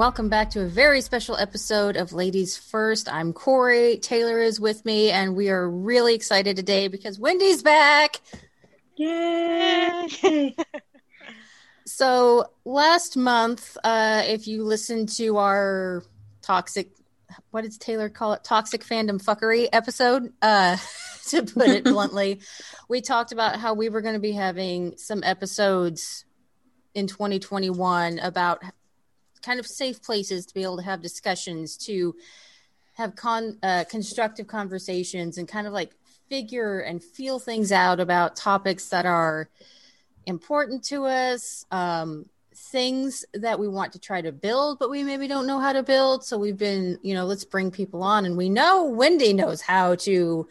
welcome back to a very special episode of Ladies First. I'm Corey. Taylor is with me, and we are really excited today because Wendy's back. Yay! so, last month, uh, if you listened to our toxic, what did Taylor call it? Toxic fandom fuckery episode, uh, to put it bluntly, we talked about how we were going to be having some episodes in 2021 about kind of safe places to be able to have discussions to have con uh, constructive conversations and kind of like figure and feel things out about topics that are important to us um, things that we want to try to build but we maybe don't know how to build. So we've been you know let's bring people on and we know wendy knows how to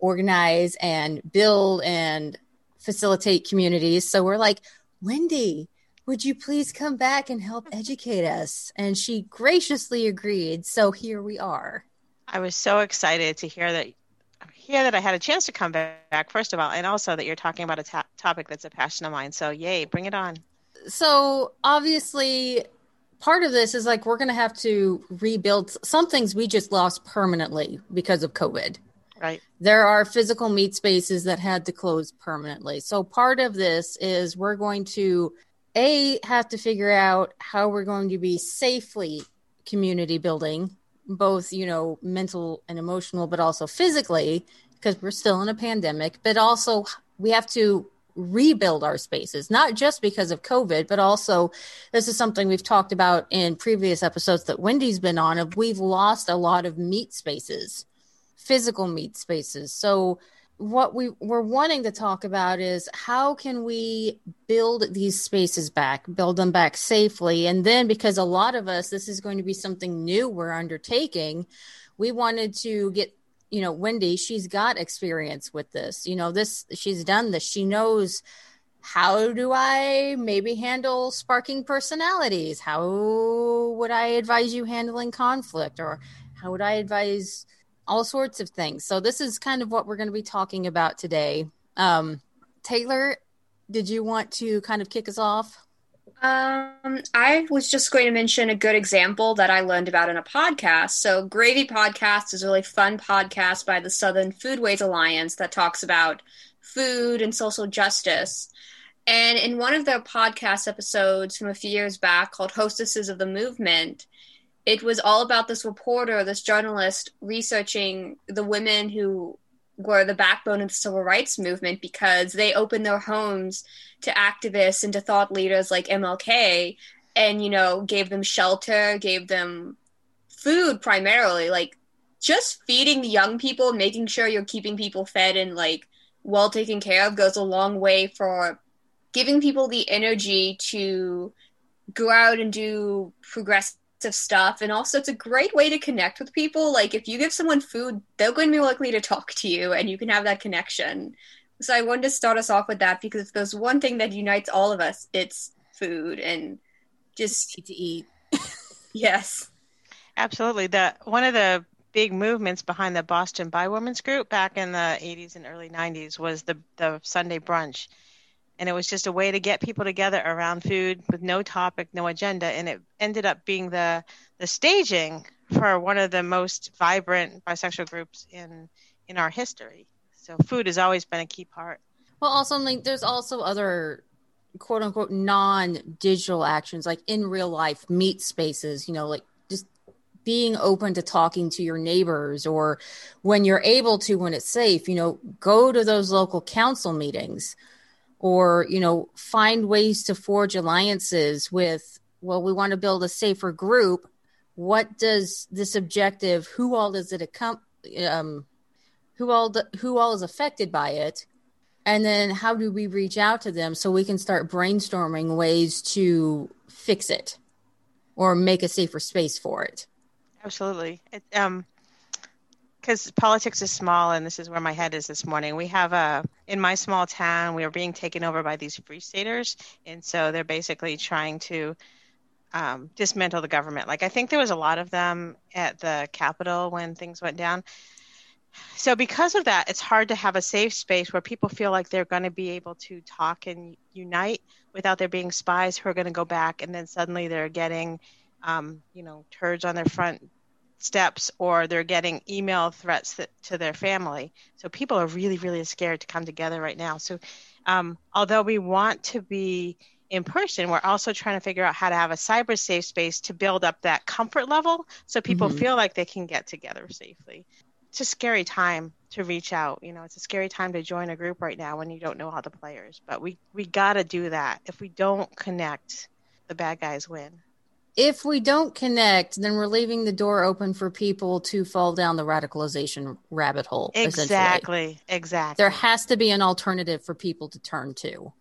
organize and build and facilitate communities. So we're like wendy would you please come back and help educate us? And she graciously agreed. So here we are. I was so excited to hear that hear that I had a chance to come back first of all, and also that you're talking about a ta- topic that's a passion of mine. So yay, bring it on. So obviously, part of this is like we're going to have to rebuild some things we just lost permanently because of COVID. Right. There are physical meet spaces that had to close permanently. So part of this is we're going to a have to figure out how we're going to be safely community building both you know mental and emotional but also physically because we're still in a pandemic but also we have to rebuild our spaces not just because of covid but also this is something we've talked about in previous episodes that wendy's been on of we've lost a lot of meet spaces physical meet spaces. So what we were wanting to talk about is how can we build these spaces back, build them back safely. And then, because a lot of us, this is going to be something new we're undertaking, we wanted to get, you know, Wendy, she's got experience with this. You know, this, she's done this. She knows how do I maybe handle sparking personalities? How would I advise you handling conflict? Or how would I advise, all sorts of things. So this is kind of what we're going to be talking about today. Um, Taylor, did you want to kind of kick us off? Um, I was just going to mention a good example that I learned about in a podcast. So, Gravy Podcast is a really fun podcast by the Southern Foodways Alliance that talks about food and social justice. And in one of their podcast episodes from a few years back called Hostesses of the Movement, it was all about this reporter, this journalist researching the women who were the backbone of the civil rights movement because they opened their homes to activists and to thought leaders like MLK and, you know, gave them shelter, gave them food primarily. Like, just feeding the young people, making sure you're keeping people fed and, like, well taken care of goes a long way for giving people the energy to go out and do progressive of stuff. And also it's a great way to connect with people. Like if you give someone food they're going to be likely to talk to you and you can have that connection. So i wanted to start us off with that because if there's one thing that unites all of us it's food and just to eat. Yes. Absolutely. The one of the big movements behind the boston bi women's group back in the 80s and early 90s was the the sunday brunch and it was just a way to get people together around food with no topic, no agenda, and it ended up being the the staging for one of the most vibrant bisexual groups in in our history. So food has always been a key part. Well, also like there's also other quote unquote non-digital actions like in real life meet spaces, you know, like just being open to talking to your neighbors or when you're able to when it's safe, you know, go to those local council meetings or you know find ways to forge alliances with well we want to build a safer group. What does this objective who all does it accom- um, who all the, who all is affected by it? And then how do we reach out to them so we can start brainstorming ways to fix it or make a safer space for it? Absolutely. It, um because politics is small and this is where my head is this morning. We have a in my small town we are being taken over by these free staters and so they're basically trying to um, dismantle the government. Like i think there was a lot of them at the capitol when things went down. So because of that it's hard to have a safe space where people feel like they're going to be able to talk and unite without there being spies who are going to go back and then suddenly they're getting um, you know turds on their front steps or they're getting email threats that, to their family so people are really really scared to come together right now so um, although we want to be in person, we're also trying to figure out how to have a cyber safe space to build up that comfort level so people mm-hmm. feel like they can get together safely. It's a scary time to reach out. You know, it's a scary time to join a group right now when you don't know all the players. But we we got to do that. If we don't connect, the bad guys win. If we don't connect, then we're leaving the door open for people to fall down the radicalization rabbit hole. Exactly. Exactly. There has to be an alternative for people to turn to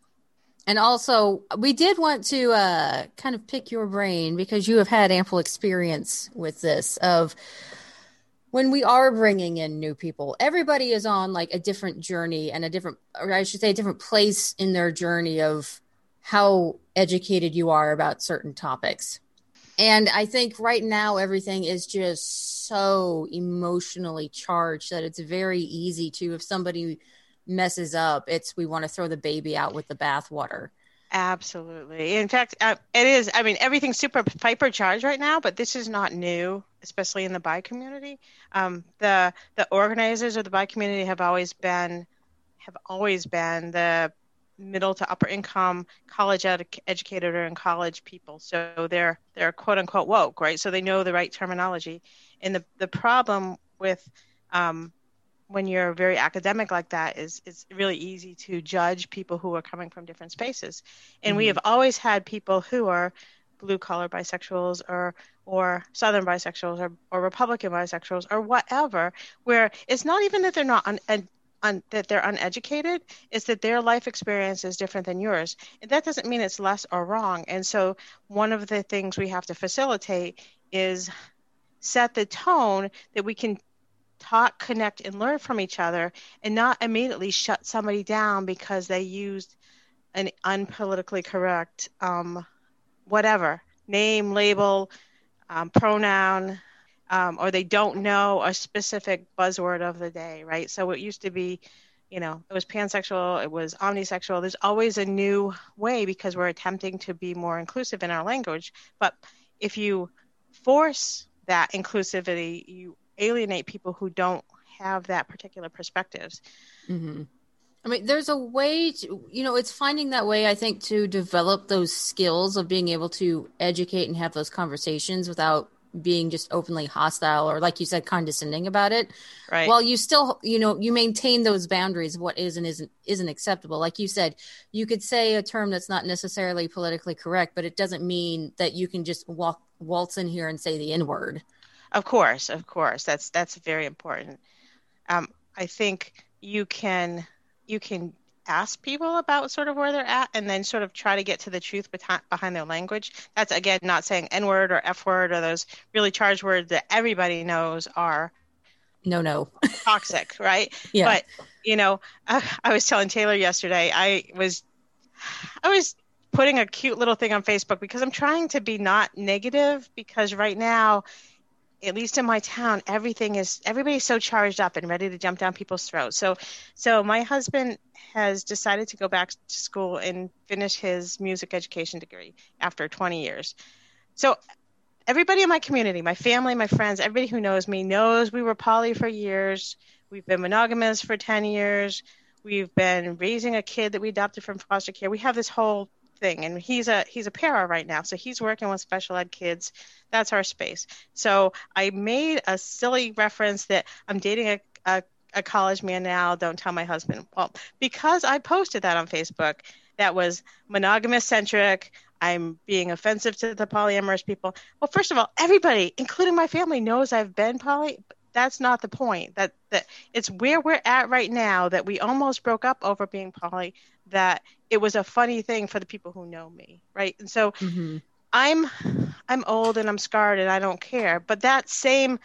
and also we did want to uh, kind of pick your brain because you have had ample experience with this of when we are bringing in new people everybody is on like a different journey and a different or i should say a different place in their journey of how educated you are about certain topics and i think right now everything is just so emotionally charged that it's very easy to if somebody messes up, it's we want to throw the baby out with the bathwater. Absolutely. In fact, uh, it is. I mean, everything's super hypercharged right now, but this is not new, especially in the bi community. Um, the the organizers of the bi community have always been have always been the middle to upper income college ed- educated or in college people. So they're they're quote unquote woke right? So they know the right terminology. And the the problem with um, when you're very academic like that is it's really easy to judge people who are coming from different spaces. And mm-hmm. we have always had people who are blue collar bisexuals or or southern bisexuals or, or republican bisexuals or whatever where it's not even that they're not un, un, that they're uneducated is that their life experience is different than yours. And that doesn't mean it's less or wrong. And so one of the things we have to facilitate is set the tone that we can talk, connect, and learn from each other and not immediately shut somebody down because they used an unpolitically correct um, whatever name, label, um, pronoun, um, or they don't know a specific buzzword of the day, right? So it used to be, you know, it was pansexual, it was omnisexual. There's always a new way because we're attempting to be more inclusive in our language. But if you force that inclusivity, you alienate people who don't have that particular perspectives. Mm-hmm. I mean, there's a way to, you know, it's finding that way, I think, to develop those skills of being able to educate and have those conversations without being just openly hostile or, like you said, condescending about it. Right. While you still, you know, you maintain those boundaries of what is and isn't isn't acceptable. Like you said, you could say a term that's not necessarily politically correct, but it doesn't mean that you can just walk waltz in here and say the N word. Of course, of course, that's that's very important. Um, I think you can you can ask people about sort of where they're at and then sort of try to get to the truth behind their language. That's again not saying N word or F word or those really charged words that everybody knows are no no toxic, right? Yeah. But you know, I, I was telling Taylor yesterday. I was I was putting a cute little thing on Facebook because I'm trying to be not negative because right now at least in my town, everything is everybody's so charged up and ready to jump down people's throats. So, so my husband has decided to go back to school and finish his music education degree after 20 years. So, everybody in my community, my family, my friends, everybody who knows me knows we were poly for years. We've been monogamous for 10 years. We've been raising a kid that we adopted from foster care. We have this whole thing and he's a he's a para right now so he's working with special ed kids. That's our space. So i made a silly reference that i'm dating a, a, a college man now don't tell my husband. Well because i posted that on facebook that was monogamous centric i'm being offensive to the polyamorous people. Well first of all everybody including my family knows i've been poly that's not the point that that it's where we're at right now that we almost broke up over being poly that it was a funny thing for the people who know me right? And so mm-hmm. i'm i'm old and i'm scarred and i don't care but that same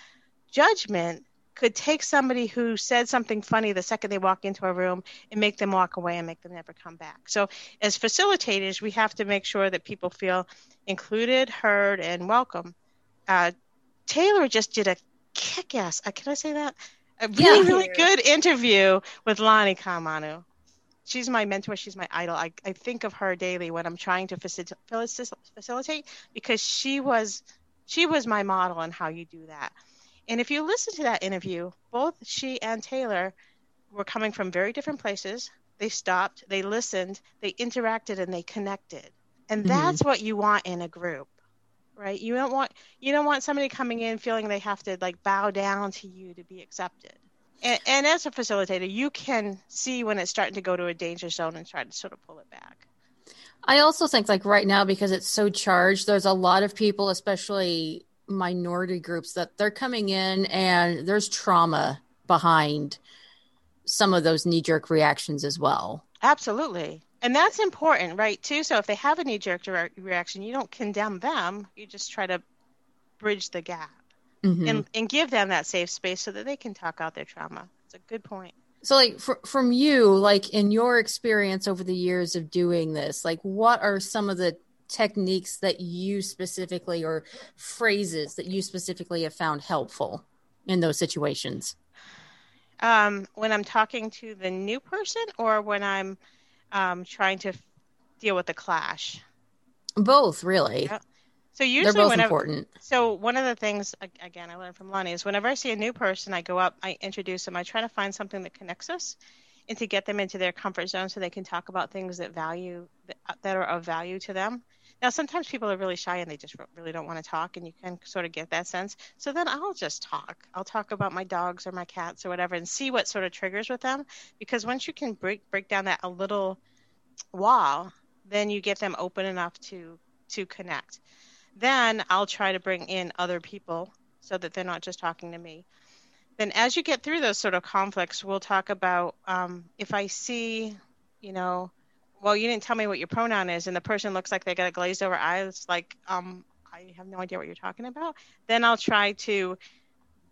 judgment could take somebody who said something funny the second they walk into a room and make them walk away and make them never come back. So as facilitators we have to make sure that people feel included heard and welcome. Uh, taylor just did a kick ass uh, can i say that A really, yeah. really good interview with Lani Ka'ahumanu. She's my mentor. She's my idol. I, I think of her daily when I'm trying to facilitate because she was she was my model on how you do that. And if you listen to that interview, both she and Taylor were coming from very different places. They stopped, they listened, they interacted, and they connected. And mm-hmm. that's what you want in a group, right? You don't want you don't want somebody coming in feeling they have to like bow down to you to be accepted. And, and as a facilitator, you can see when it's starting to go to a danger zone and try to sort of pull it back. I also think like right now because it's so charged, there's a lot of people, especially minority groups, that they're coming in and there's trauma behind some of those knee jerk reactions as well. Absolutely. And that's important, right? Too. So if they have a knee jerk re- reaction, you don't condemn them. You just try to bridge the gap mm-hmm. and, and give them that safe space so that they can talk out their trauma. It's a good point. So, like for, from you, like in your experience over the years of doing this, like what are some of the techniques that you specifically or phrases that you specifically have found helpful in those situations? um, when I'm talking to the new person or when I'm um, trying to f- deal with the clash? Both, really. So usually, they're both whenever, important. So one of the things, again, I learned from Lani is whenever I see a new person, I go up, I introduce them, I try to find something that connects us, and to get them into their comfort zone so they can talk about things that value that are of value to them. Now, sometimes people are really shy and they just really don't want to talk, and you can sort of get that sense. So then I'll just talk. I'll talk about my dogs or my cats or whatever, and see what sort of triggers with them. Because once you can break break down that a little wall, then you get them open enough to to connect. Then I'll try to bring in other people so that they're not just talking to me. Then, as you get through those sort of conflicts, we'll talk about um, if I see, you know, well, you didn't tell me what your pronoun is, and the person looks like they got a glazed over eyes, like, um, I have no idea what you're talking about, then I'll try to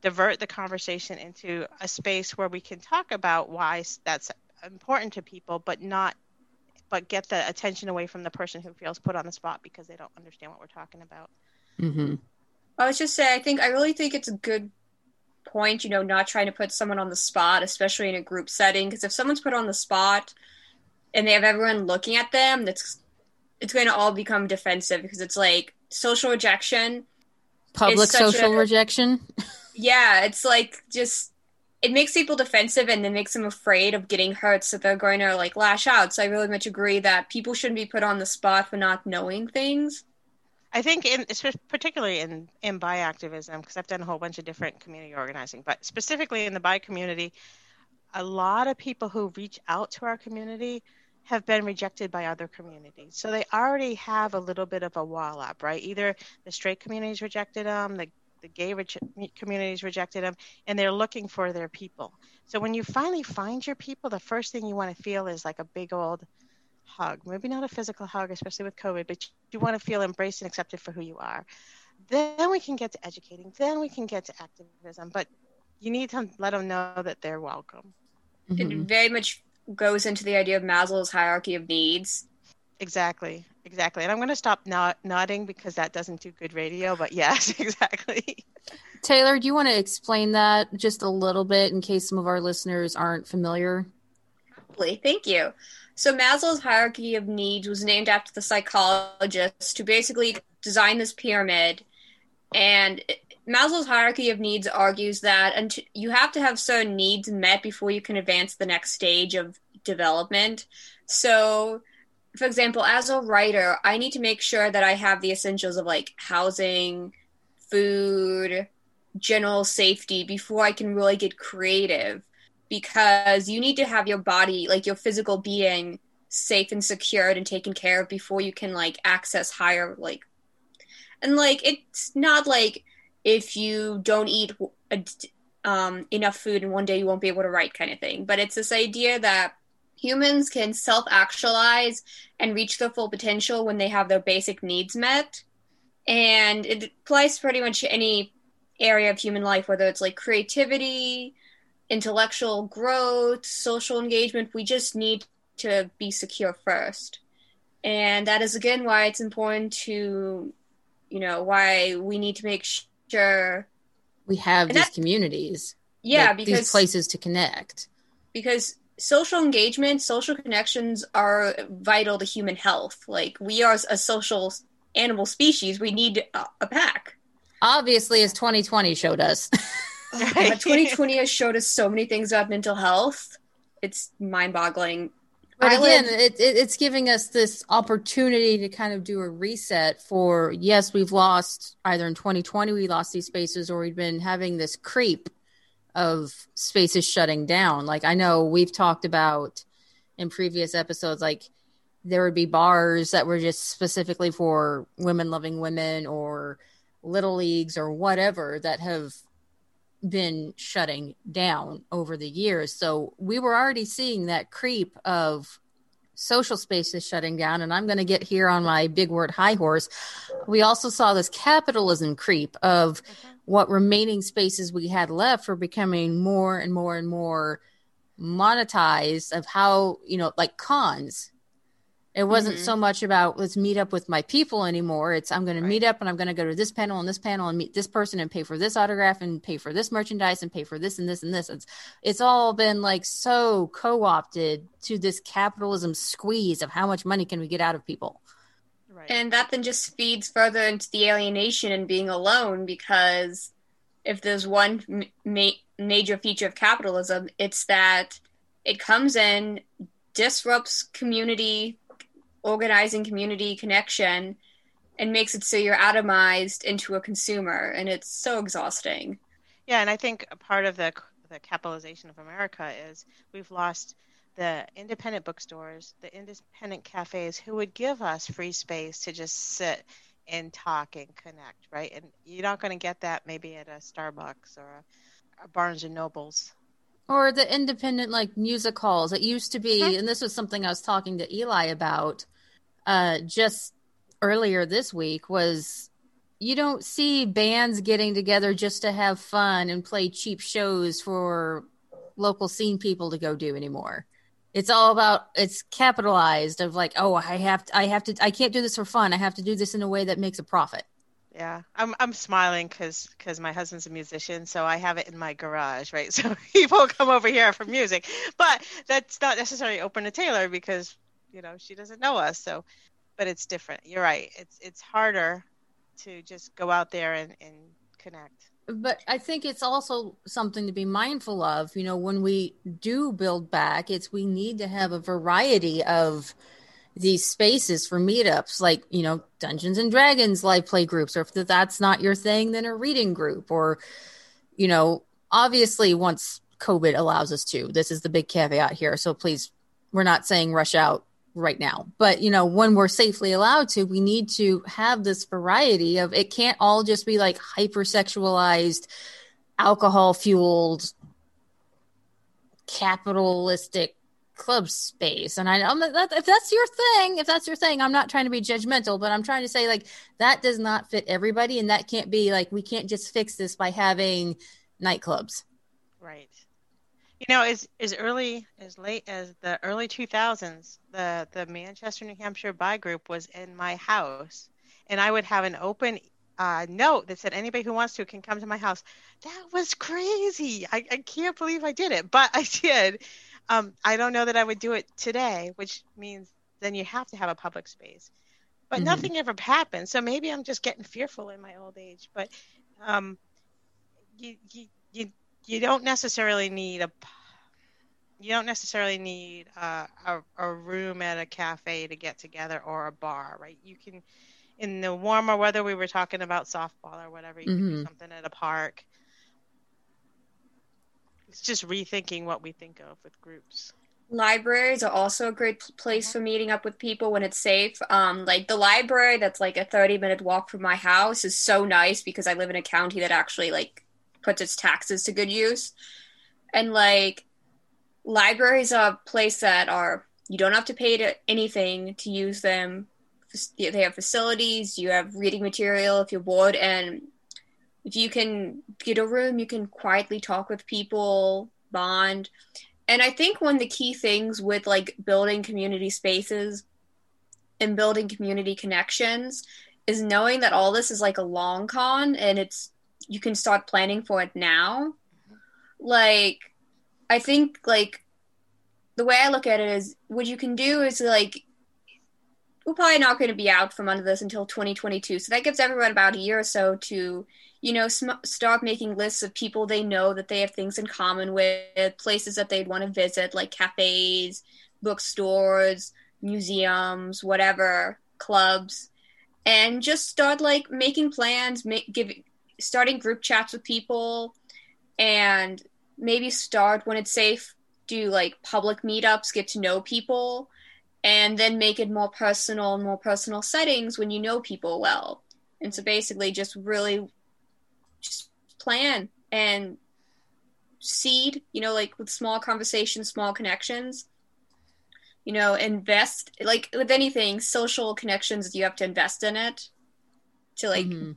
divert the conversation into a space where we can talk about why that's important to people, but not, but get the attention away from the person who feels put on the spot because they don't understand what we're talking about. Mm-hmm. I was just say, I think I really think it's a good point, you know, not trying to put someone on the spot, especially in a group setting, because if someone's put on the spot and they have everyone looking at them, that's it's going to all become defensive because it's like social rejection, public social a, rejection. yeah, it's like just it makes people defensive and it makes them afraid of getting hurt, so they're going to like lash out. So I really much agree that people shouldn't be put on the spot for not knowing things. I think, in, particularly in in bi activism, because I've done a whole bunch of different community organizing, but specifically in the bi community, a lot of people who reach out to our community have been rejected by other communities. So they already have a little bit of a wall up, right? Either the straight communities rejected them, the, the gay re- communities rejected them, and they're looking for their people. So when you finally find your people, the first thing you want to feel is like a big old hug. Maybe not a physical hug, especially with COVID, but you want to feel embraced and accepted for who you are. Then we can get to educating. Then we can get to activism. But you need to let them know that they're welcome. Mm-hmm. It very much goes into the idea of Maslow's hierarchy of needs. Exactly, exactly. And I'm going to stop nod- nodding because that doesn't do good radio, but yes, exactly. Taylor, do you want to explain that just a little bit in case some of our listeners aren't familiar? Thank you. So Maslow's hierarchy of needs was named after the psychologist who basically designed this pyramid. And Maslow's hierarchy of needs argues that and you have to have certain needs met before you can advance the next stage of development. So, for example, as a writer, I need to make sure that I have the essentials of like housing, food, general safety before I can really get creative because you need to have your body, like your physical being, safe and secured and taken care of before you can like access higher like and like it's not like if you don't eat um, enough food and one day you won't be able to write kind of thing. But it's this idea that humans can self actualize and reach their full potential when they have their basic needs met. And it applies pretty much any area of human life, whether it's like creativity, intellectual growth, social engagement. We just need to be secure first. And that is again why it's important to, you know, why we need to make sure we have these communities. Yeah, like, because these places to connect. because social engagement, social connections are vital to human health. Like we are a social animal species, we need a, a pack. Obviously, as 2020 showed us. Uh, 2020 has showed us so many things about mental health. It's mind-boggling. But I again, live- it, it, it's giving us this opportunity to kind of do a reset for yes, we've lost either in 2020 we lost these spaces or we've been having this creep of spaces shutting down. Like I know we've talked about in previous episodes, like there would be bars that were just specifically for women loving women or little leagues or whatever that have been shutting down over the years. So we were already seeing that creep of social spaces shutting down. And I'm going to get here on my big word high horse. We also saw this capitalism creep of mm-hmm. what remaining spaces we had left were becoming more and more and more monetized of how, you know, like cons. It wasn't Mhm. so much about let's meet up with my people anymore. It's I'm going to meet up and I'm going to go to this panel and this panel and meet this person and pay for this autograph and pay for this merchandise and pay for this and this and this. It's it's all been like so co-opted to this capitalism squeeze of how much money can we get out of people. Right. And that then just feeds further into the alienation and being alone because if there's one ma- major feature of capitalism, it's that it comes in, disrupts community, organizing community connection, and makes it so you're atomized into a consumer. And it's so exhausting. Yeah, and I think a part of the the capitalization of America is we've lost the independent bookstores, the independent cafes who would give us free space to just sit and talk and connect, right? And you're not going to get that maybe at a Starbucks or a, a Barnes and Nobles. Or the independent like music halls. It used to be, Mhm. and this was something I was talking to Eli about uh, just earlier this week. Was you don't see bands getting together just to have fun and play cheap shows for local scene people to go do anymore. It's all about it's capitalized of like, oh, I have to, I have to, I can't do this for fun. I have to do this in a way that makes a profit. Yeah, I'm I'm smiling because because my husband's a musician, so I have it in my garage, right? So people come over here for music, but that's not necessarily open to Taylor because you know she doesn't know us. So, but it's different. You're right. It's it's harder to just go out there and and connect. but I think it's also something to be mindful of. You know, when we do build back, it's we need to have a variety of these spaces for meetups, like you know, Dungeons and Dragons live play groups, or if that's not your thing, then a reading group, or you know, obviously once COVID allows us to. This is the big caveat here. So please, we're not saying rush out right now, but you know, when we're safely allowed to, we need to have this variety of it can't all just be like hypersexualized, alcohol fueled, capitalistic club space. And I know that if that's your thing, if that's your thing, I'm not trying to be judgmental, but I'm trying to say like that does not fit everybody. And that can't be like, we can't just fix this by having nightclubs. Right. You know, as as early as late as the early 2000s, the the Manchester, New Hampshire Bi Group was in my house, and I would have an open uh, note that said anybody who wants to can come to my house. That was crazy. I, I can't believe I did it, but I did. Um, I don't know that I would do it today, which means then you have to have a public space. But Mhm. nothing ever happened, so maybe I'm just getting fearful in my old age. But um, you you you you don't necessarily need a you don't necessarily need uh, a a room at a cafe to get together or a bar, right? You can in the warmer weather we were talking about softball or whatever, you can do something at a park. It's just rethinking what we think of with groups. Libraries are also a great place for meeting up with people when it's safe. Um, like the library that's like a 30 minute walk from my house is so nice because I live in a county that actually like puts its taxes to good use. And like libraries are a place that are you don't have to pay to anything to use them. They have facilities, you have reading material if you're bored and if you can get a room, you can quietly talk with people, bond. And I think one of the key things with like building community spaces and building community connections is knowing that all this is like a long con and it's you can start planning for it now. like I think like the way I look at it is what you can do is like we're probably not going to be out from under this until 2022. So that gives everyone about a year or so to, you know, sm- start making lists of people they know that they have things in common with, places that they'd want to visit, like cafes, bookstores, museums, whatever, clubs, and just start like making plans, make give starting group chats with people, and maybe start when it's safe. Do like public meetups, get to know people and then make it more personal and more personal settings when you know people well and so basically just really just plan and seed you know like with small conversations small connections you know invest like with anything social connections you have to invest in it to like mm-hmm.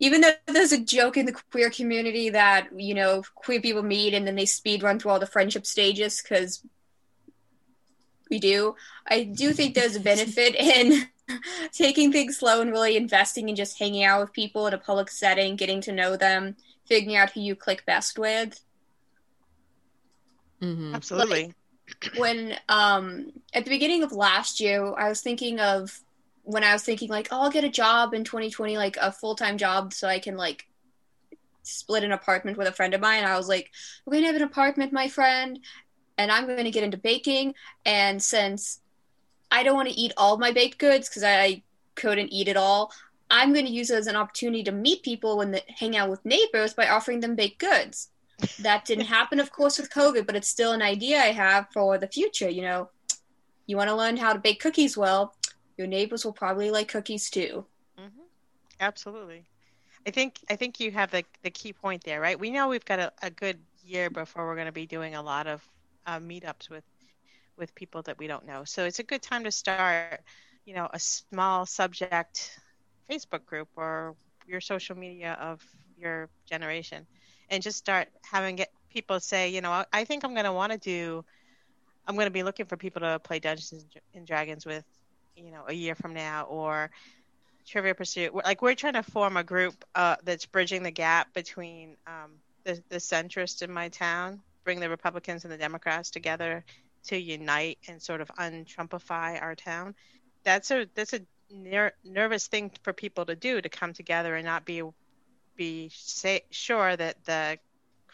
Even though there's a joke in the queer community that you know queer people meet and then they speed run through all the friendship stages because we do. I do think there's a benefit in taking things slow and really investing in just hanging out with people in a public setting, getting to know them, figuring out who you click best with. Mm-hmm. Absolutely. Like, when um at the beginning of last year, I was thinking of when I was thinking like, oh, I'll get a job in 2020, like a full time job, so I can like split an apartment with a friend of mine. I was like, we're gonna have an apartment, my friend, and I'm to get into baking. And since I don't want to eat all my baked goods because I couldn't eat it all, I'm to use it as an opportunity to meet people and hang out with neighbors by offering them baked goods. That didn't happen, of course, with COVID, but it's still an idea I have for the future. You know, you want to learn how to bake cookies well, your neighbors will probably like cookies too. Mm-hmm. Absolutely. I think I think you have the the key point there, right? We know we've got a, a good year before we're going to be doing a lot of uh, meetups with with people that we don't know. So it's a good time to start, you know, a small subject Facebook group or your social media of your generation, and just start having get people say, you know, I think I'm going to want to do. I'm going to be looking for people to play Dungeons and Dragons with, you know, a year from now, or Trivia Pursuit. Like we're trying to form a group uh, that's bridging the gap between um, the the centrist in my town bring the Republicans and the Democrats together to unite and sort of untrumpify our town. That's a that's a ner- nervous thing for people to do to come together and not be be say, sure that the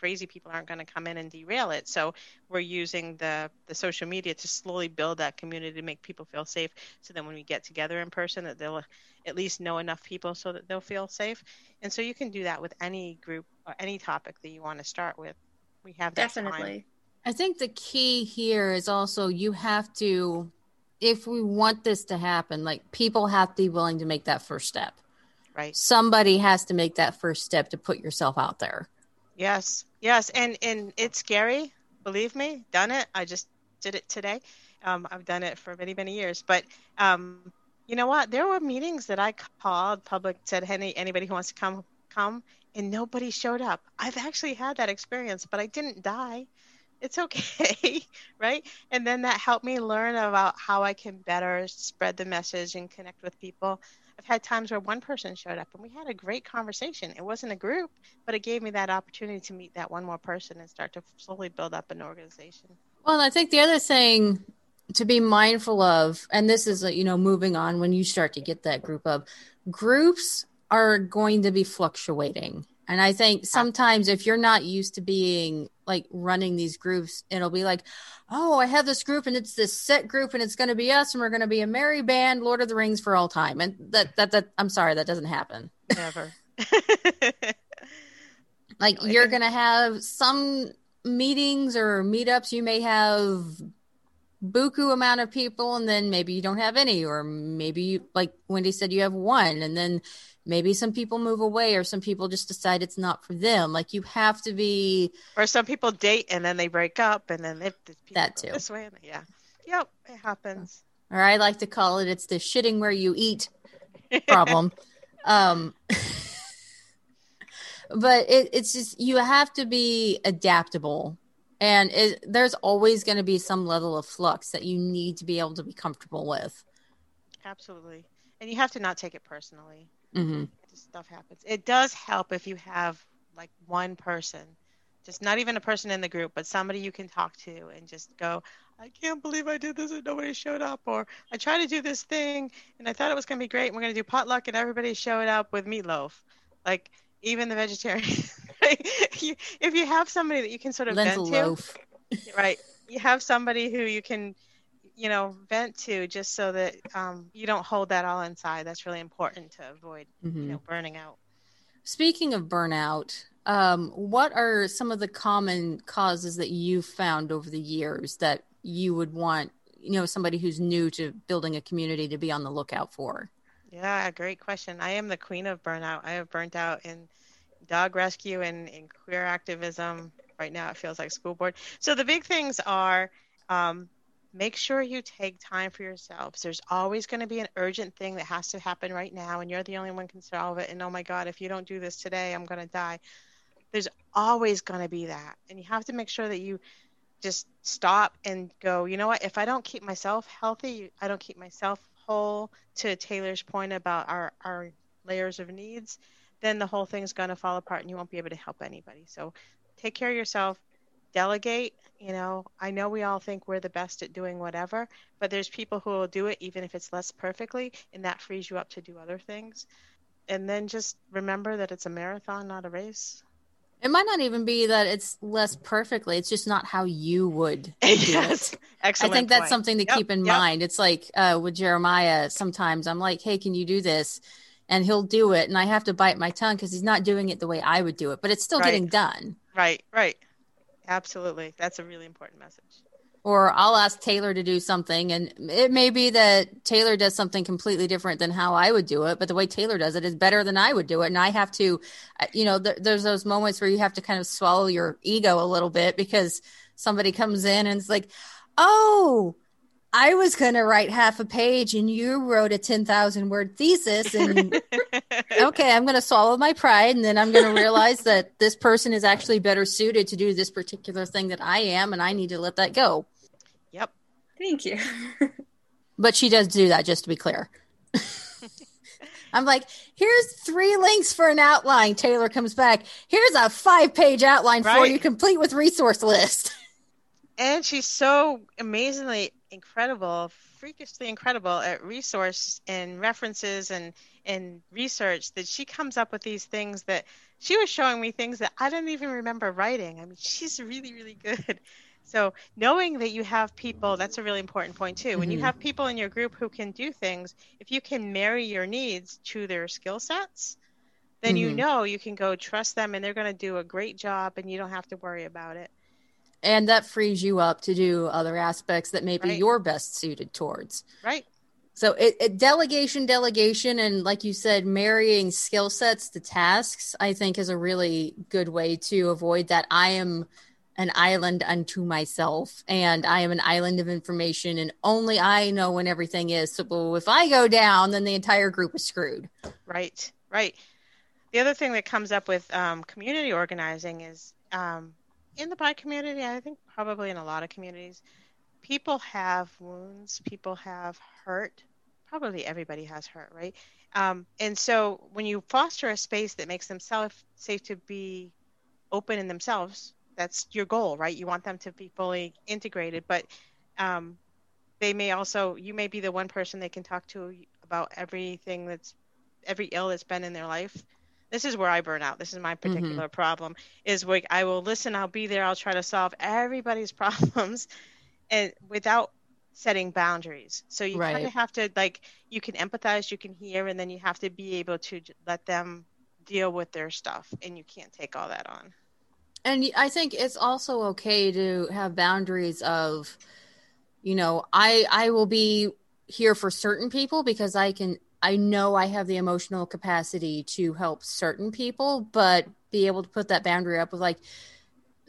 crazy people aren't going to come in and derail it. So we're using the the social media to slowly build that community to make people feel safe. So then when we get together in person, that they'll at least know enough people so that they'll feel safe. And so you can do that with any group or any topic that you want to start with we have definitely. Time. I think the key here is also you have to, if we want this to happen, like people have to be willing to make that first step. Right. Somebody has to make that first step to put yourself out there. Yes. Yes. And and it's scary. Believe me, done it. I just did it today. Um, I've done it for many many years. But um, you know what? There were meetings that I called public said, "Hey, anybody who wants to come, come." and nobody showed up. I've actually had that experience, but I didn't die. It's okay, right? And then that helped me learn about how I can better spread the message and connect with people. I've had times where one person showed up and we had a great conversation. It wasn't a group, but it gave me that opportunity to meet that one more person and start to slowly build up an organization. Well, I think the other thing to be mindful of, and this is, you know, moving on when you start to get that group of groups are going to be fluctuating. And I think uh, sometimes if you're not used to being like running these groups, it'll be like, oh, I have this group and it's this set group and it's going to be us and we're going to be a merry band, Lord of the Rings for all time. And that, that, that, I'm sorry, that doesn't happen. Never. like you're going to have some meetings or meetups. You may have buku amount of people and then maybe you don't have any or maybe you, like wendy said you have one and then maybe some people move away or some people just decide it's not for them. Like you have to be or some people date and then they break up and then if that too. this way yeah. Yep it happens. Or i like to call it it's the shitting where you eat problem. Um but it, it's just you have to be adaptable. And it, there's always going to be some level of flux that you need to be able to be comfortable with. Absolutely. And you have to not take it personally mm-hmm. stuff happens it does help if you have like one person just not even a person in the group, but somebody you can talk to and just go, I can't believe I did this and nobody showed up. Or I tried to do this thing and I thought it was going to be great. And we're going to do potluck and everybody showed up with meatloaf. Like even the vegetarians. if you have somebody that you can sort of Lentil vent loaf. to, right? You have somebody who you can, you know, vent to just so that um, you don't hold that all inside. That's really important to avoid, Mhm. you know, burning out. Speaking of burnout, um, what are some of the common causes that you've found over the years that you would want, you know, somebody who's new to building a community to be on the lookout for? Yeah, great question. I am the queen of burnout. I have burnt out in dog rescue and in queer activism. Right now, it feels like school board. So the big things are um, make sure you take time for yourselves. There's always going to be an urgent thing that has to happen right now, and you're the only one can solve it. And oh my God, if you don't do this today, I'm going to die. There's always going to be that, and you have to make sure that you just stop and go. You know what? If I don't keep myself healthy, I don't keep myself whole. To Taylor's point about our our layers of needs, then the whole thing's going to fall apart, and you won't be able to help anybody. So take care of yourself delegate you know i know we all think we're the best at doing whatever but there's people who will do it even if it's less perfectly and that frees you up to do other things and then just remember that it's a marathon not a race It might not even be that it's less perfectly. It's just not how you would do yes it. excellent I think that's point. something to Yep, keep in yep. mind. It's like uh, with Jeremiah, sometimes I'm like, hey, can you do this? And he'll do it. And I have to bite my tongue because he's not doing it the way I would do it, but it's still Right. getting done. right right absolutely that's a really important message Or I'll ask Taylor to do something, and it may be that Taylor does something completely different than how I would do it, but the way Taylor does it is better than I would do it. And I have to, uh, you know, th- there's those moments where you have to kind of swallow your ego a little bit because somebody comes in and it's like, oh, I was going to write half a page and you wrote a 10,000 word thesis. And okay, I'm going to swallow my pride. And then I'm going to realize that this person is actually better suited to do this particular thing that I am. And I need to let that go. yep Thank you. But she does do that, just to be clear. I'm like, here's three links for an outline. Taylor comes back. Here's a five page outline for you, complete with resource list. and she's so amazingly incredible freakishly incredible at resource and references and and research that she comes up with these things that she was showing me things that i didn't even remember writing i mean she's really really good so knowing that you have people that's a really important point too when you Mhm. have people in your group who can do things if you can marry your needs to their skill sets then you Mhm. know you can go trust them and they're going to do a great job and you don't have to worry about it And that frees you up to do other aspects that maybe Right. you're best suited towards. right So it, it delegation, delegation, and like you said, marrying skill sets to tasks, I think is a really good way to avoid that. I am an island unto myself, and I am an island of information, and only I know when everything is. So if I go down, then the entire group is screwed. Right, right. The other thing that comes up with um, community organizing is um, in the bi community, I think probably in a lot of communities, people have wounds, people have hurt. Probably everybody has hurt, right? Um, and so when you foster a space that makes them safe to be open in themselves, that's your goal, right? You want them to be fully integrated, but um, they may also, you may be the one person they can talk to about everything that's every ill that's been in their life. This is where I burn out. This is my mm-hmm. particular problem. Is like I will listen, I'll be there, I'll try to solve everybody's problems, and without setting boundaries. So you kind of have to like you can empathize, you can hear, and then you have to be able to let them deal with their stuff, and you can't take all that on. And I think it's also okay to have boundaries of, you know, I I will be here for certain people because I can I know I have the emotional capacity to help certain people, but be able to put that boundary up with like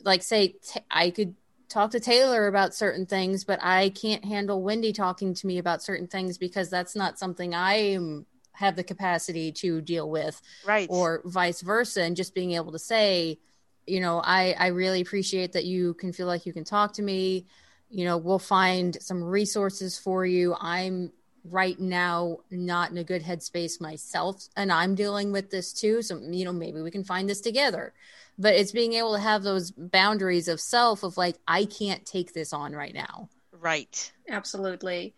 like say t- I could talk to Taylor about certain things, but I can't handle Wendy talking to me about certain things because that's not something I have the capacity to deal with. Right. or vice versa and just being able to say you know i i really appreciate that you can feel like you can talk to me. You know we'll find some resources for you. I'm right now not in a good headspace myself and I'm dealing with this too. So, you know, maybe we can find this together. But it's being able to have those boundaries of self of like, I can't take this on right now. Right. Absolutely.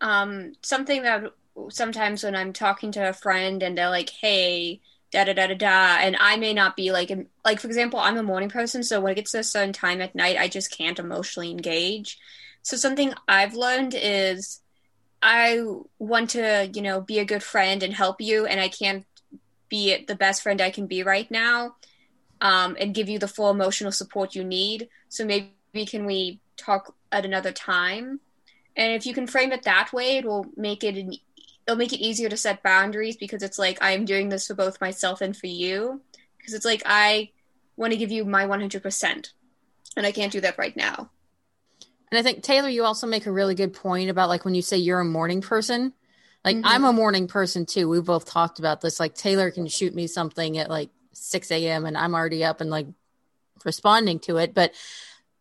Um, something that sometimes when I'm talking to a friend and they're like, hey, da da da da da, and I may not be like, like for example, I'm a morning person, so when it gets to a certain time at night, I just can't emotionally engage. So something I've learned is I want to, you know, be a good friend and help you, and I can't be the best friend I can be right now, um, and give you the full emotional support you need. So maybe can we talk at another time? And if you can frame it that way, it will make it an, it'll make it easier to set boundaries because it's like I'm doing this for both myself and for you. Because it's like I want to give you my 100%, and I can't do that right now. And I think Taylor, you also make a really good point about like when you say you're a morning person. Like mm-hmm. I'm a morning person too. We both talked about this. Like Taylor can shoot me something at like 6 a.m. and I'm already up and like responding to it. But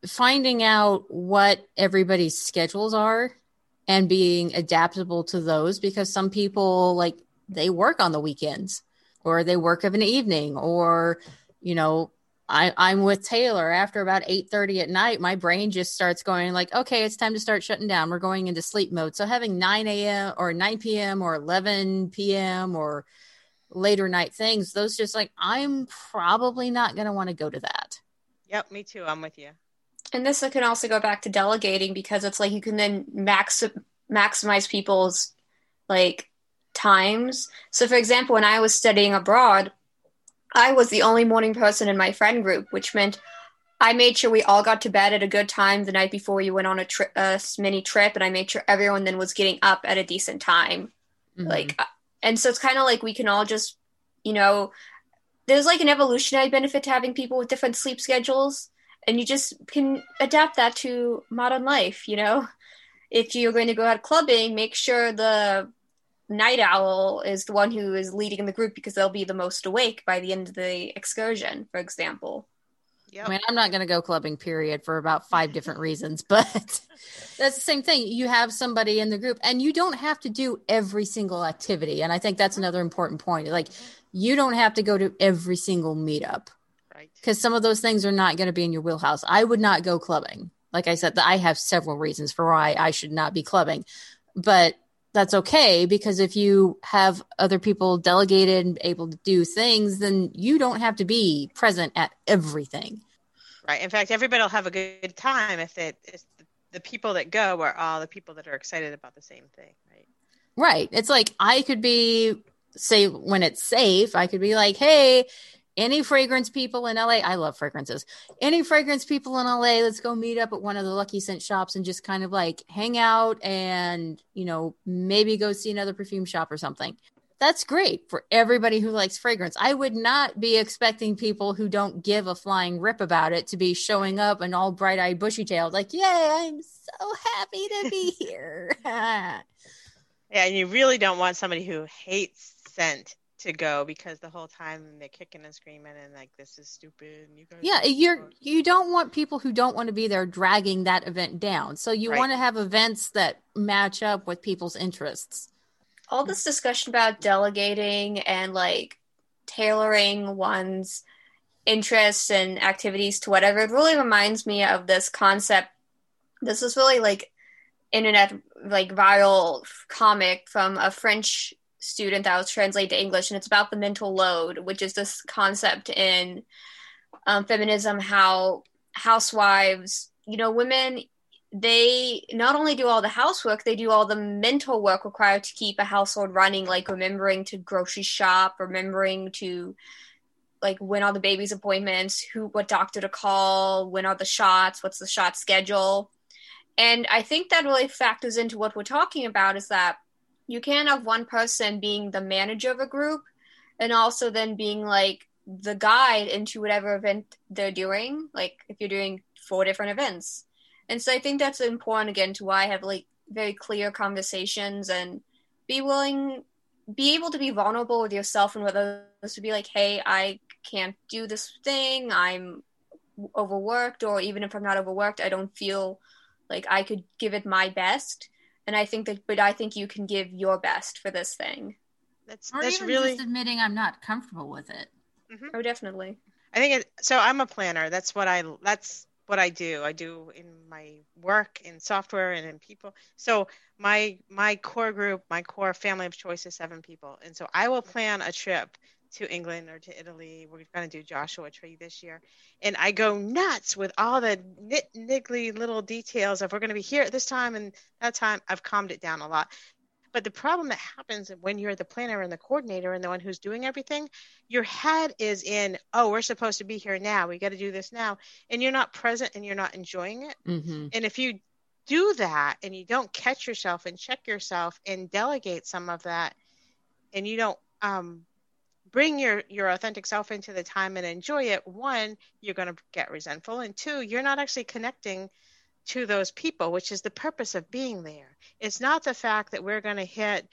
finding out what everybody's schedules are and being adaptable to those because some people like they work on the weekends or they work of an evening or you know I, I'm with Taylor after about 8:30 at night. My brain just starts going like, okay, it's time to start shutting down. We're going into sleep mode. So having 9 a.m. or 9 p.m. or 11 p.m. or later night things, those just like I'm probably not going to want to go to that. Yep, me too. I'm with you. And this can also go back to delegating because it's like you can then max maximize people's like times. So for example, when I was studying abroad, I was the only morning person in my friend group, which meant I made sure we all got to bed at a good time the night before we went on a, tri- a mini trip, and I made sure everyone then was getting up at a decent time. Mm-hmm. Like, uh, and so it's kind of like we can all just, you know, there's like an evolutionary benefit to having people with different sleep schedules, and you just can adapt that to modern life. You know, if you're going to go out clubbing, make sure the night owl is the one who is leading in the group because they'll be the most awake by the end of the excursion, for example. Yep. I mean, I'm not going to go clubbing, period, for about five different reasons, but that's the same thing. You have somebody in the group, and you don't have to do every single activity. And I think that's mm-hmm. another important point. Like, you don't have to go to every single meetup, right? Because some of those things are not going to be in your wheelhouse. I would not go clubbing. Like I said, I have several reasons for why I should not be clubbing, but that's okay because if you have other people delegated and able to do things, then you don't have to be present at everything. Right. In fact, everybody will have a good time if it is the people that go are all the people that are excited about the same thing. Right. Right. It's like I could be say when it's safe, I could be like, hey, any fragrance people in LA, I love fragrances. Any fragrance people in LA, let's go meet up at one of the Lucky Scent shops and just kind of like hang out and, you know, maybe go see another perfume shop or something. That's great for everybody who likes fragrance. I would not be expecting people who don't give a flying rip about it to be showing up and all bright eyed, bushy tailed, like, yay, I'm so happy to be here. yeah, and you really don't want somebody who hates scent to go because the whole time they're kicking and screaming and like this is stupid. You yeah, you're you don't want people who don't want to be there dragging that event down. So you right. want to have events that match up with people's interests. All this discussion about delegating and like tailoring one's interests and activities to whatever it really reminds me of this concept. This is really like internet like viral comic from a French student that was translated to English, and it's about the mental load, which is this concept in um, feminism how housewives, you know, women, they not only do all the housework, they do all the mental work required to keep a household running, like remembering to grocery shop, remembering to like when are the baby's appointments, who what doctor to call, when are the shots, what's the shot schedule. And I think that really factors into what we're talking about is that you can't have one person being the manager of a group and also then being like the guide into whatever event they're doing like if you're doing four different events. And so i think that's important again to why i have like very clear conversations and be willing be able to be vulnerable with yourself and with others to be like hey i can't do this thing. I'm overworked or even if i'm not overworked i don't feel like i could give it my best and I think that, but I think you can give your best for this thing. That's Or that's even really just admitting I'm not comfortable with it. Mm-hmm. Oh, definitely. I think it, so. I'm a planner. That's what I. That's what I do. I do in my work in software and in people. So my my core group, my core family of choice is seven people, and so I will plan a trip to England or to Italy. We're going to do Joshua Tree this year, and I go nuts with all the nit niggly little details of we're going to be here at this time and that time. I've calmed it down a lot. But the problem that happens when you're the planner and the coordinator and the one who's doing everything, your head is in, oh, we're supposed to be here now. We got to do this now. And you're not present and you're not enjoying it. Mm-hmm. And if you do that and you don't catch yourself and check yourself and delegate some of that, and you don't um, bring your your authentic self into the time and enjoy it, one, you're going to get resentful, and two, you're not actually connecting to those people, which is the purpose of being there. It's not the fact that we're going to hit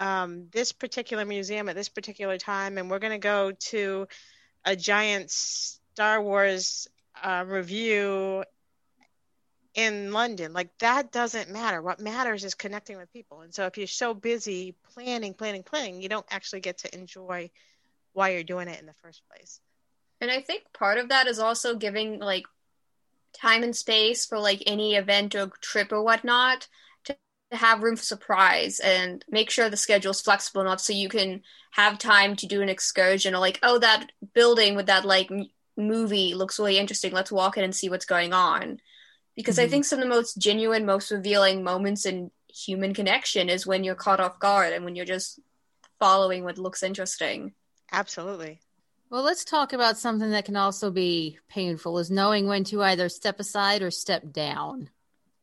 um, this particular museum at this particular time, and we're going to go to a giant Star Wars uh, review in London. Like that doesn't matter. What matters is connecting with people. And so if you're so busy planning, planning, planning, you don't actually get to enjoy why you're doing it in the first place. And I think part of that is also giving like time and space for like any event or trip or whatnot to, have room for surprise and make sure the schedule is flexible enough so you can have time to do an excursion or like, oh, that building with that like movie looks really interesting. Let's walk in and see what's going on. Because I Mhm. think some of the most genuine, most revealing moments in human connection is when you're caught off guard and when you're just following what looks interesting. Absolutely. Well, let's talk about something that can also be painful is knowing when to either step aside or step down.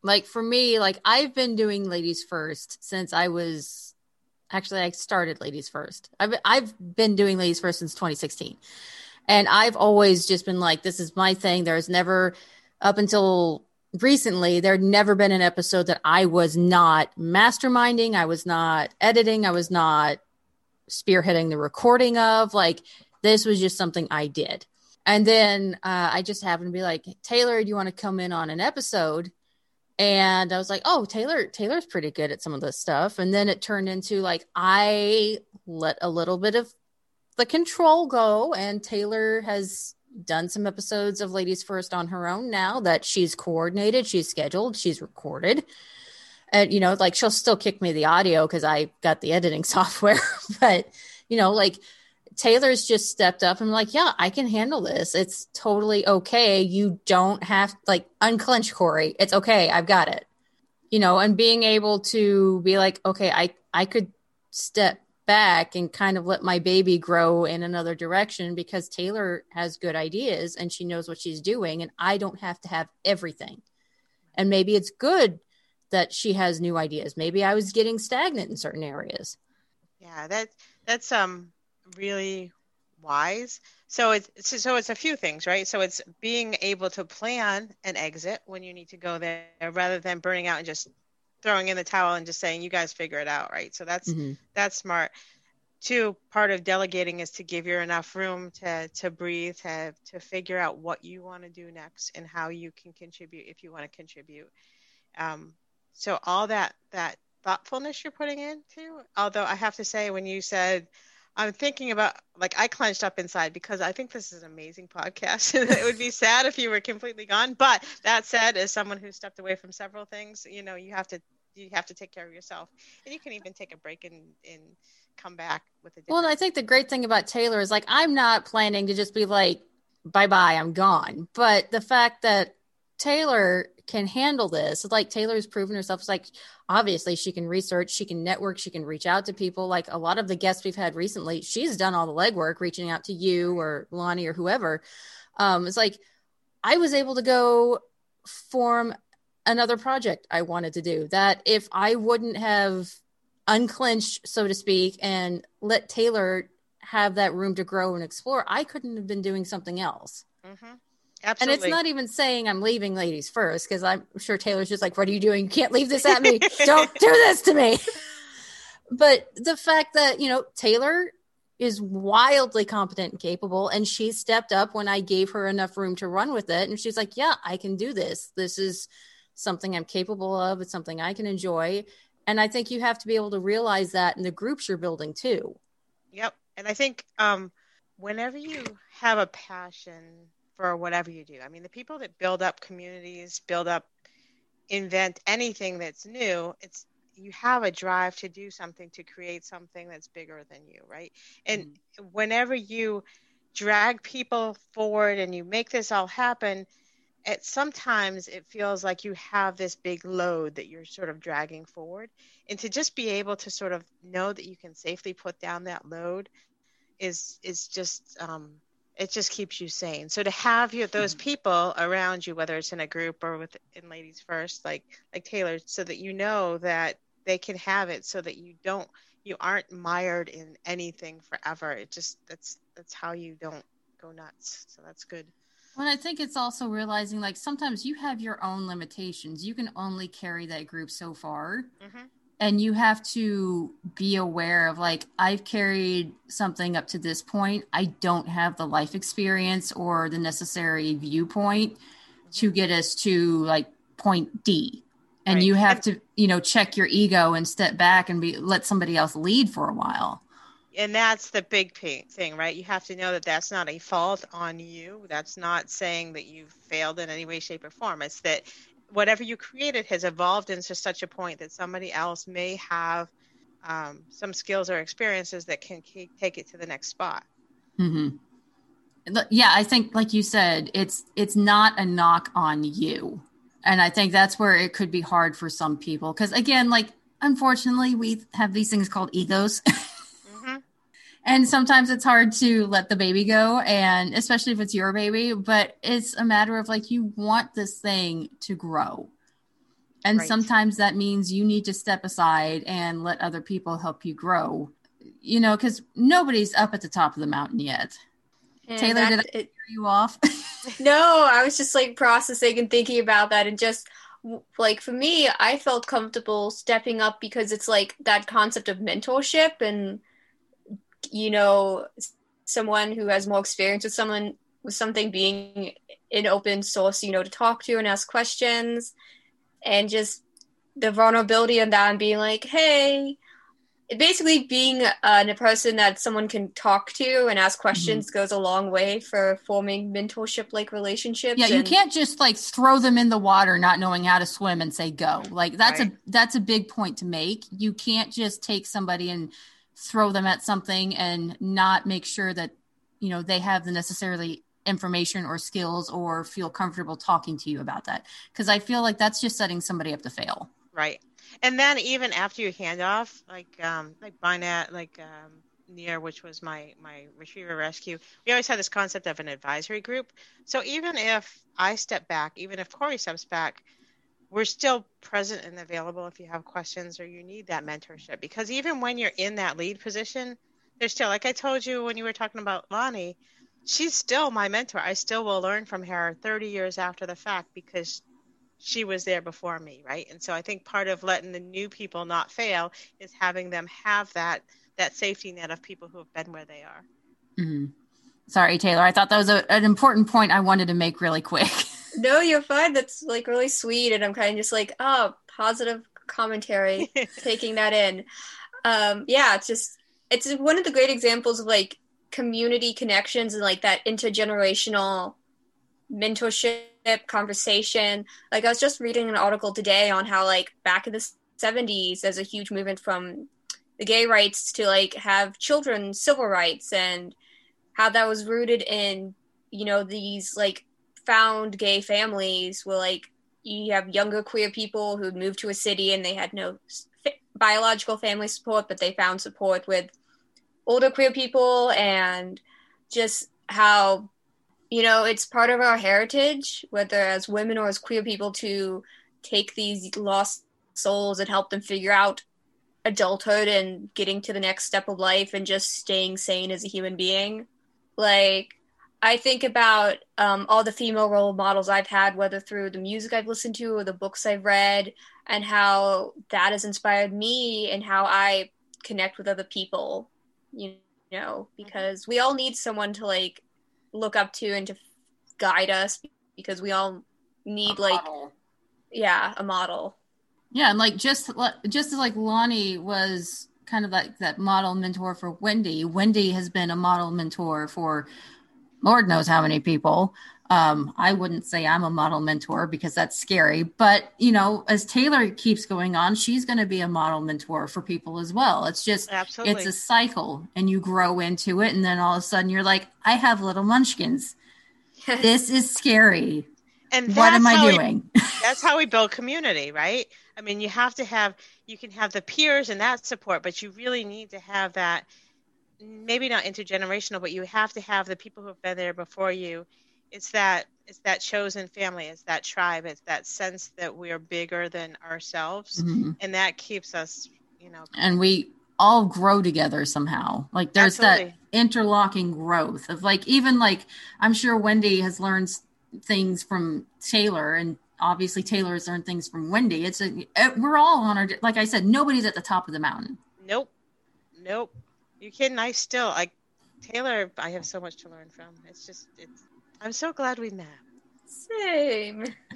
Like for me, like I've been doing ladies first since I was actually I started ladies first. I've I've been doing ladies first since 2016. And I've always just been like this is my thing. There's never up until recently there'd never been an episode that I was not masterminding, I was not editing, I was not spearheading the recording of like this was just something I did. And then uh, I just happened to be like, Taylor, do you want to come in on an episode? And I was like, oh, Taylor, Taylor's pretty good at some of this stuff. And then it turned into like, I let a little bit of the control go. And Taylor has done some episodes of Ladies First on her own now that she's coordinated, she's scheduled, she's recorded. And, you know, like she'll still kick me the audio because I got the editing software. but, you know, like Taylor's just stepped up and like, yeah, I can handle this. It's totally okay. You don't have like unclench Corey. It's okay. I've got it. You know, and being able to be like, okay, I I could step back and kind of let my baby grow in another direction because Taylor has good ideas and she knows what she's doing and I don't have to have everything. And maybe it's good that she has new ideas. Maybe I was getting stagnant in certain areas. Yeah, that that's um really wise. So it's so, so it's a few things, right? So it's being able to plan an exit when you need to go there rather than burning out and just throwing in the towel and just saying you guys figure it out, right? So that's Mhm. that's smart. Two, part of delegating is to give you enough room to to breathe, to to figure out what you want to do next and how you can contribute if you want to contribute. Um, so all that that thoughtfulness you're putting into, although I have to say when you said I'm thinking about like I clenched up inside because I think this is an amazing podcast. it would be sad if you were completely gone. But that said, as someone who stepped away from several things, you know, you have to you have to take care of yourself, and you can even take a break and and come back with a. Well, I think the great thing about Taylor is like I'm not planning to just be like, bye bye, I'm gone. But the fact that Taylor can handle this, like Taylor's proven herself, it's like obviously she can research, she can network, she can reach out to people. Like a lot of the guests we've had recently, she's done all the legwork, reaching out to you or Lani or whoever. Um, it's like I was able to go form another project I wanted to do that if I wouldn't have unclenched, so to speak, and let Taylor have that room to grow and explore, I couldn't have been doing something else. Mhm. And it's not even saying I'm leaving ladies first, because I'm sure Taylor's just like, What are you doing? You can't leave this at me. Don't do this to me. But the fact that, you know, Taylor is wildly competent and capable, and she stepped up when I gave her enough room to run with it. And she's like, Yeah, I can do this. This is something I'm capable of, it's something I can enjoy. And I think you have to be able to realize that in the groups you're building too. Yep. And I think um, whenever you have a passion for whatever you do, I mean, the people that build up communities, build up, invent anything that's new, it's you have a drive to do something to create something that's bigger than you, right? And mm-hmm. whenever you drag people forward and you make this all happen, it sometimes it feels like you have this big load that you're sort of dragging forward and to just be able to sort of know that you can safely put down that load is is just um, it just keeps you sane. So to have you those mm-hmm. people around you whether it's in a group or with in ladies first like like taylor so that you know that they can have it so that you don't you aren't mired in anything forever. It just that's that's how you don't go nuts. So that's good well, I think it's also realizing like sometimes you have your own limitations. You can only carry that group so far. Mm-hmm. And you have to be aware of like, I've carried something up to this point. I don't have the life experience or the necessary viewpoint mm-hmm. to get us to like point D. And right. you have to, you know, check your ego and step back and be let somebody else lead for a while and that's the big thing, right? You have to know that that's not a fault on you. That's not saying that you failed in any way, shape, or form. It's that whatever you created has evolved into such a point that somebody else may have um, some skills or experiences that can take it to the next spot. Mm-hmm. Yeah, I think, like you said, it's it's not a knock on you, and I think that's where it could be hard for some people because, again, like unfortunately, we have these things called egos. and sometimes it's hard to let the baby go and especially if it's your baby but it's a matter of like you want this thing to grow. And right. sometimes that means you need to step aside and let other people help you grow you know because nobody's up at the top of the mountain yet. And taylor that, did i it, you off? No i was just like processing and thinking about that and just like for me i felt comfortable stepping up because it's like that concept of mentorship and you know someone who has more experience with someone with something being an open source you know to talk to and ask questions and just the vulnerability in that and being like hey basically being uh, a person that someone can talk to and ask questions mm-hmm. goes a long way for forming mentorship like relationships yeah and- you can't just like throw them in the water not knowing how to swim and say go like that's right. a that's a big point to make you can't just take somebody and throw them at something and not make sure that you know they have the necessarily information or skills or feel comfortable talking to you about that. Because i feel like that's just setting somebody up to fail. Right. And then even after you hand off like um like Binet, like um near which was my my retriever rescue we always had this concept of an advisory group. So even if i step back even if corey steps back we're still present and available if you have questions or you need that mentorship. Because even when you're in that lead position there's still like i told you when you were talking about lani she's still my mentor. I still will learn from her 30 years after the fact because she was there before me right? And so i think part of letting the new people not fail is having them have that that safety net of people who have been where they are. Mm-hmm. sorry taylor. I thought that was a, an important point i wanted to make really quick no, you're fine. That's like really sweet, and I'm kind of just like, oh, positive commentary, taking that in. Um, yeah, it's just it's one of the great examples of like community connections and like that intergenerational mentorship conversation. Like I was just reading an article today on how like back in the 70s there's a huge movement from the gay rights to like have children civil rights and how that was rooted in you know these like found gay families were like you have younger queer people who moved to a city and they had no biological family support, but they found support with older queer people and just how you know it's part of our heritage whether as women or as queer people to take these lost souls and help them figure out adulthood and getting to the next step of life and just staying sane as a human being. Like I think about um, all the female role models I've had, whether through the music I've listened to or the books I've read, and how that has inspired me and how I connect with other people. You know, because we all need someone to like look up to and to guide us, because we all need like yeah, a model. Yeah, and like just just as like Lani was kind of like that model mentor for Wendy. Wendy has been a model mentor for Lord knows how many people. Um, I wouldn't say I'm a model mentor because that's scary, but you know, as Taylor keeps going on, she's going to be a model mentor for people as well. It's just, Absolutely. it's a cycle and you grow into it. And then all of a sudden you're like, I have little munchkins. this is scary. And what am I doing? We, that's how we build community, right? I mean, you have to have, you can have the peers and that support, but you really need to have that, maybe not intergenerational, but you have to have the people who have been there before you. It's that it's that chosen family it's that tribe it's that sense that we're bigger than ourselves. Mm-hmm. and that keeps us you know. And we all grow together somehow. Like there's Absolutely. that interlocking growth of like even like i'm sure wendy has learned things from taylor and obviously taylor has learned things from wendy. It's a we're all on our like i said nobody's at the top of the mountain. Nope. Nope you kidding i still like taylor i have so much to learn from it's just it's I'm so glad we met. Same.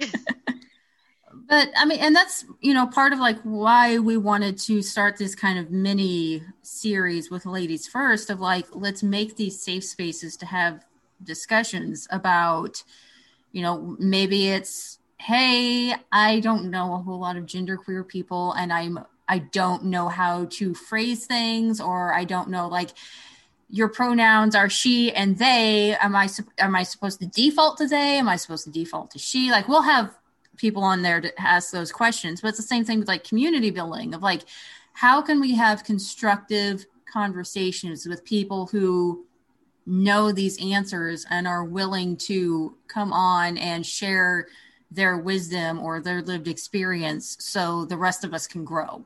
but I mean, and that's, you know, part of like why we wanted to start this kind of mini series with Ladies First of like, let's make these safe spaces to have discussions about, you know, maybe it's, hey, I don't know a whole lot of genderqueer people and I'm, I don't know how to phrase things or I don't know, like, your pronouns are she and they. Am i am i supposed to default to they? Am i supposed to default to she? Like we'll have people on there to ask those questions but it's the same thing with like community building of like how can we have constructive conversations with people who know these answers and are willing to come on and share their wisdom or their lived experience so the rest of us can grow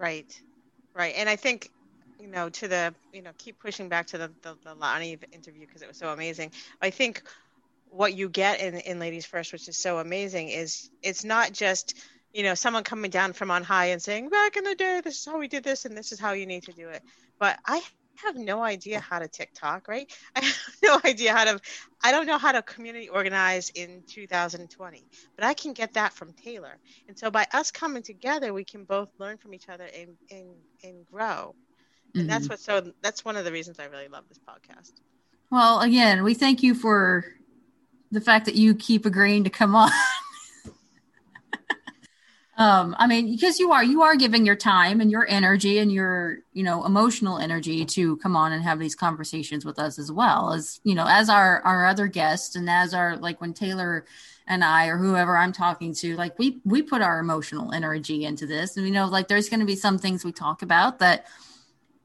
right right and i think you know, to the, you know, keep pushing back to the, the, the Lani interview because it was so amazing. I think what you get in, in Ladies First, which is so amazing, is it's not just, you know, someone coming down from on high and saying, back in the day, this is how we did this and this is how you need to do it. But I have no idea how to TikTok, right? I have no idea how to, I don't know how to community organize in 2020, but I can get that from Taylor. And so by us coming together, we can both learn from each other and, and, and grow and mm-hmm. that's what so that's one of the reasons i really love this podcast well again we thank you for the fact that you keep agreeing to come on um i mean because you are you are giving your time and your energy and your you know emotional energy to come on and have these conversations with us as well as you know as our our other guests and as our like when taylor and I or whoever I'm talking to, like we we put our emotional energy into this, and we know like there's going to be some things we talk about that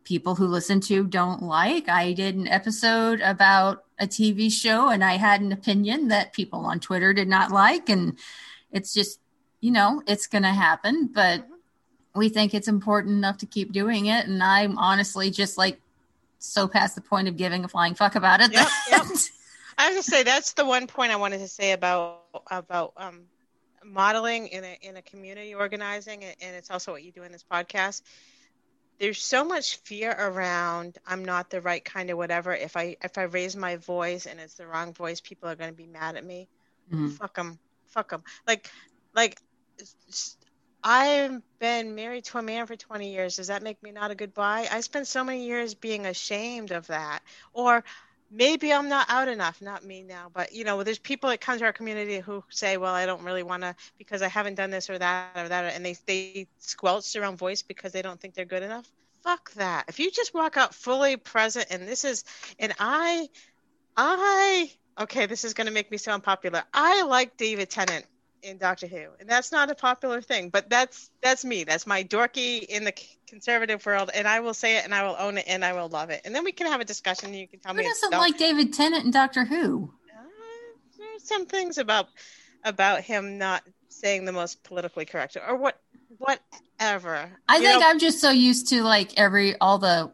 people who listen to don't like. I did an episode about a TV show and I had an opinion that people on Twitter did not like. And it's just, you know, it's going to happen. But we think it's important enough to keep doing it. And I'm honestly just like so past the point of giving a flying fuck about it. Yep, yep. I have to say that's the one point I wanted to say about about um, modeling in a in a community organizing, and it's also what you do in this podcast there's so much fear around i'm not the right kind of whatever if i if i raise my voice and it's the wrong voice people are going to be mad at me mm-hmm. fuck them fuck them like like i've been married to a man for 20 years does that make me not a good bi i spent so many years being ashamed of that or maybe I'm not out enough, not me now, but you know, there's people that come to our community who say, well, I don't really want to because I haven't done this or that or that, and they, they squelch their own voice because they don't think they're good enough. Fuck that. If you just walk out fully present and this is, and I, I, okay, this is going to make me so unpopular. I like David Tennant in Doctor Who, and that's not a popular thing, but that's that's me. That's my dorky in the conservative world, and I will say it, and I will own it, and I will love it. And then we can have a discussion, and you can tell Who me. Who doesn't like David Tennant in Doctor Who? Uh, there's some things about about him not saying the most politically correct, or what whatever. I you think know? I'm just so used to like every all the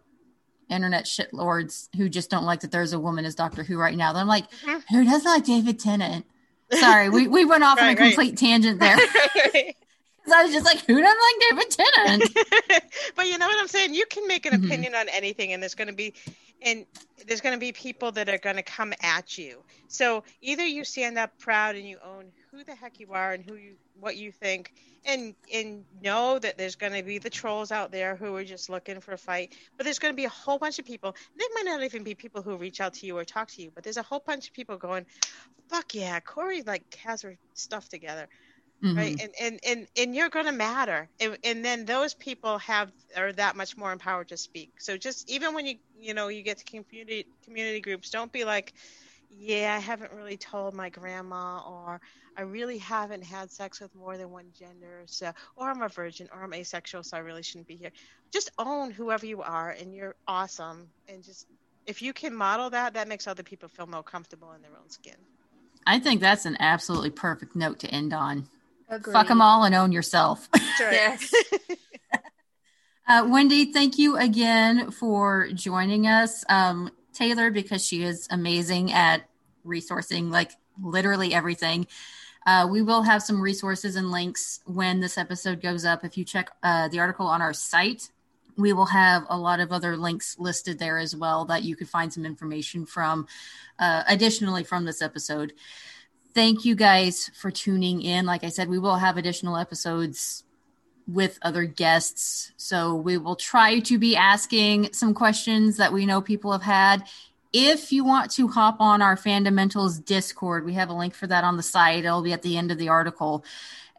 internet shitlords who just don't like that there's a woman as Doctor Who right now. I'm like, mm-hmm. who doesn't like David Tennant? Sorry, we, we went off right, on a complete right. tangent there. I was just like, who doesn't like David Tennant? but you know what I'm saying? You can make an mm-hmm. opinion on anything, and there's going to be, and there's going to be people that are going to come at you. So either you stand up proud and you own who the heck you are and who you what you think and and know that there's going to be the trolls out there who are just looking for a fight but there's going to be a whole bunch of people They might not even be people who reach out to you or talk to you but there's a whole bunch of people going fuck yeah corey like has her stuff together mm-hmm. right and, and and and you're going to matter and, and then those people have are that much more empowered to speak so just even when you you know you get to community community groups don't be like yeah i haven't really told my grandma or I really haven't had sex with more than one gender, so or I'm a virgin or I'm asexual, so I really shouldn't be here. Just own whoever you are, and you're awesome. And just if you can model that, that makes other people feel more comfortable in their own skin. I think that's an absolutely perfect note to end on. Agreed. Fuck them all and own yourself. Yes. uh, Wendy, thank you again for joining us. Um, Taylor, because she is amazing at resourcing like literally everything. Uh, we will have some resources and links when this episode goes up. If you check uh, the article on our site, we will have a lot of other links listed there as well that you could find some information from, uh, additionally, from this episode. Thank you guys for tuning in. Like I said, we will have additional episodes with other guests. So we will try to be asking some questions that we know people have had if you want to hop on our Fundamentals Discord, we have a link for that on the site. It'll be at the end of the article.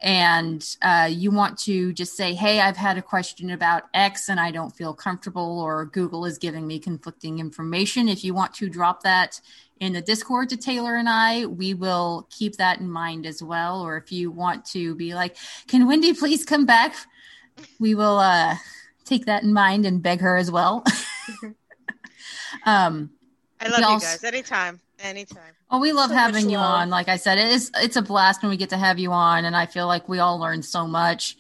And uh, you want to just say, hey, I've had a question about X and I don't feel comfortable, or Google is giving me conflicting information. If you want to drop that in the Discord to Taylor and I, we will keep that in mind as well. Or if you want to be like, can Wendy please come back? We will uh, take that in mind and beg her as well. um, I love you guys. Anytime. Anytime. Oh, we love so having you love. on. Like I said, it's it's a blast when we get to have you on, and I feel like we all learn so much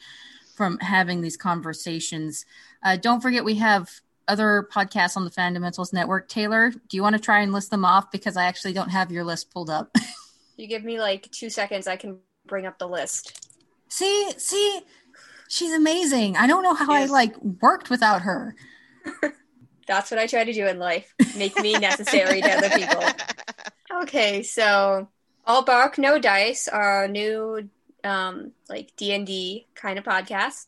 from having these conversations. Uh, don't forget, we have other podcasts on the Fundamentals Network. Taylor, do you want to try and list them off because I actually don't have your list pulled up. you give me like two seconds, I can bring up the list. See, see, she's amazing. I don't know how yes. I like worked without her. That's what I try to do in life. Make me necessary to other people. Okay, so all bark, no dice, our new um, like D and D kind of podcast.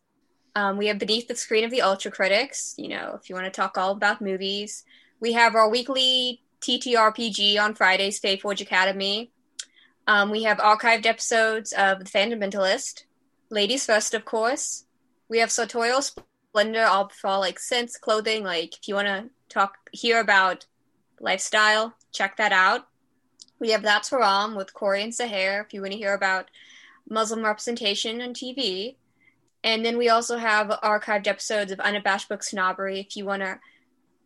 Um, we have beneath the screen of the Ultra Critics. You know, if you want to talk all about movies, we have our weekly TTRPG on Fridays, Faith Forge Academy. Um, we have archived episodes of The Fundamentalist, Ladies First, of course. We have Sartorial Splendor all for like scents, clothing. Like if you want to talk, hear about lifestyle, check that out. We have That's Haram with Corey and Sahar if you want to hear about Muslim representation on TV. And then we also have archived episodes of Unabashed Book Snobbery if you want to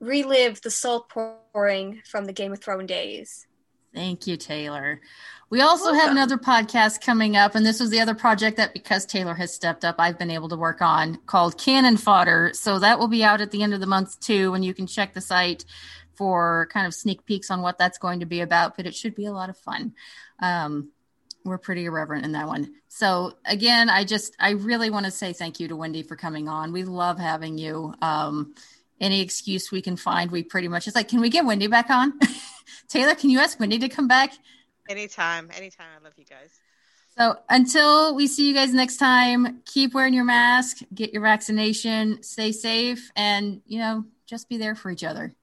relive the salt pouring from the Game of Thrones days. Thank you, Taylor. We also Welcome. have another podcast coming up, and this was the other project that because Taylor has stepped up, I've been able to work on called Cannon Fodder. So that will be out at the end of the month too, and you can check the site for kind of sneak peeks on what that's going to be about. But it should be a lot of fun. Um, we're pretty irreverent in that one. So again, I just I really want to say thank you to Wendy for coming on. We love having you. Um, any excuse we can find, we pretty much it's like, can we get Wendy back on? Taylor, can you ask Wendy to come back? Anytime, anytime. I love you guys. So until we see you guys next time, keep wearing your mask, get your vaccination, stay safe, and you know, just be there for each other.